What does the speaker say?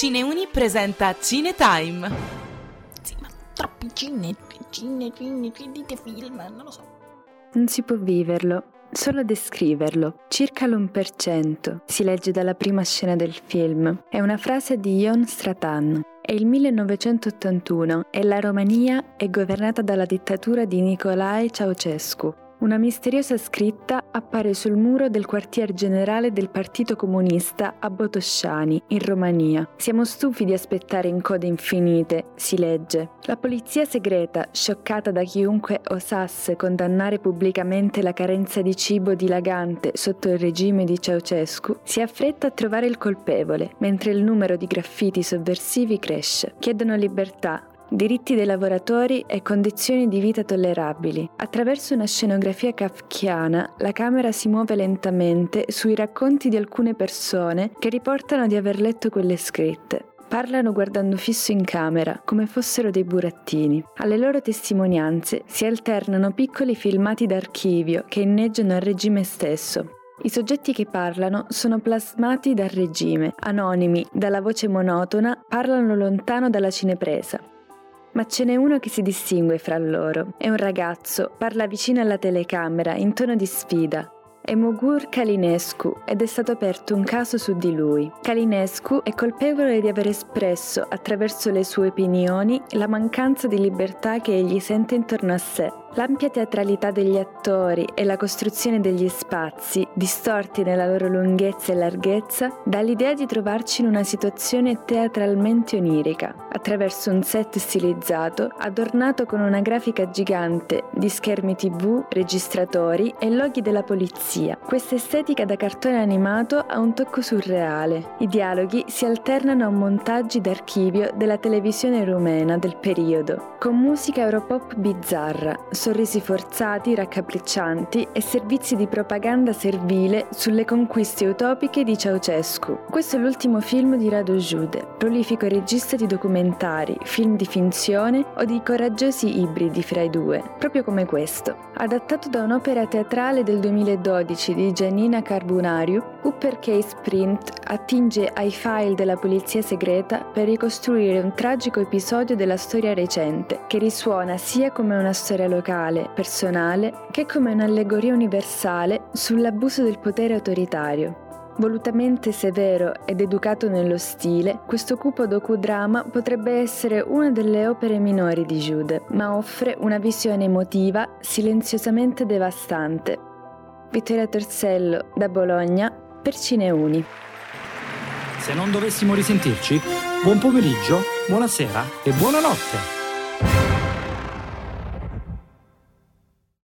Cineuni presenta Cinetime. Sì, ma troppi cine, cine, cine, dite film, non lo so. Non si può viverlo, solo descriverlo. Circa l'1%, si legge dalla prima scena del film. È una frase di Ion Stratan. È il 1981 e la Romania è governata dalla dittatura di Nicolae Ceausescu, una misteriosa scritta appare sul muro del quartier generale del Partito Comunista a Botosciani, in Romania. Siamo stufi di aspettare in code infinite, si legge. La polizia segreta, scioccata da chiunque osasse condannare pubblicamente la carenza di cibo dilagante sotto il regime di Ceausescu, si affretta a trovare il colpevole, mentre il numero di graffiti sovversivi cresce. Chiedono libertà, diritti dei lavoratori e condizioni di vita tollerabili. Attraverso una scenografia kafkiana, la camera si muove lentamente sui racconti di alcune persone che riportano di aver letto quelle scritte. Parlano guardando fisso in camera, come fossero dei burattini. Alle loro testimonianze si alternano piccoli filmati d'archivio che inneggiano al regime stesso. I soggetti che parlano sono plasmati dal regime, anonimi, dalla voce monotona, parlano lontano dalla cinepresa. Ma ce n'è uno che si distingue fra loro. È un ragazzo, parla vicino alla telecamera, in tono di sfida. È Mogur Kalinescu ed è stato aperto un caso su di lui. Kalinescu è colpevole di aver espresso, attraverso le sue opinioni, la mancanza di libertà che egli sente intorno a sé L'ampia teatralità degli attori e la costruzione degli spazi, distorti nella loro lunghezza e larghezza, dà l'idea di trovarci in una situazione teatralmente onirica, attraverso un set stilizzato, adornato con una grafica gigante di schermi tv, registratori e loghi della polizia. Questa estetica da cartone animato ha un tocco surreale. I dialoghi si alternano a montaggi d'archivio della televisione rumena del periodo, con musica europop bizzarra, sorrisi forzati, raccapriccianti e servizi di propaganda servile sulle conquiste utopiche di Ceausescu. Questo è l'ultimo film di Rado Jude, prolifico regista di documentari, film di finzione o di coraggiosi ibridi fra i due, proprio come questo. Adattato da un'opera teatrale del 2012 di Giannina Carbonariu, Upper Case Print attinge ai file della polizia segreta per ricostruire un tragico episodio della storia recente, che risuona sia come una storia locale locale, personale, che come un'allegoria universale sull'abuso del potere autoritario. Volutamente severo ed educato nello stile, questo cupo docudrama potrebbe essere una delle opere minori di Jude, ma offre una visione emotiva silenziosamente devastante. Vittoria Torsello, da Bologna, per Cineuni. Se non dovessimo risentirci, buon pomeriggio, buonasera e buonanotte!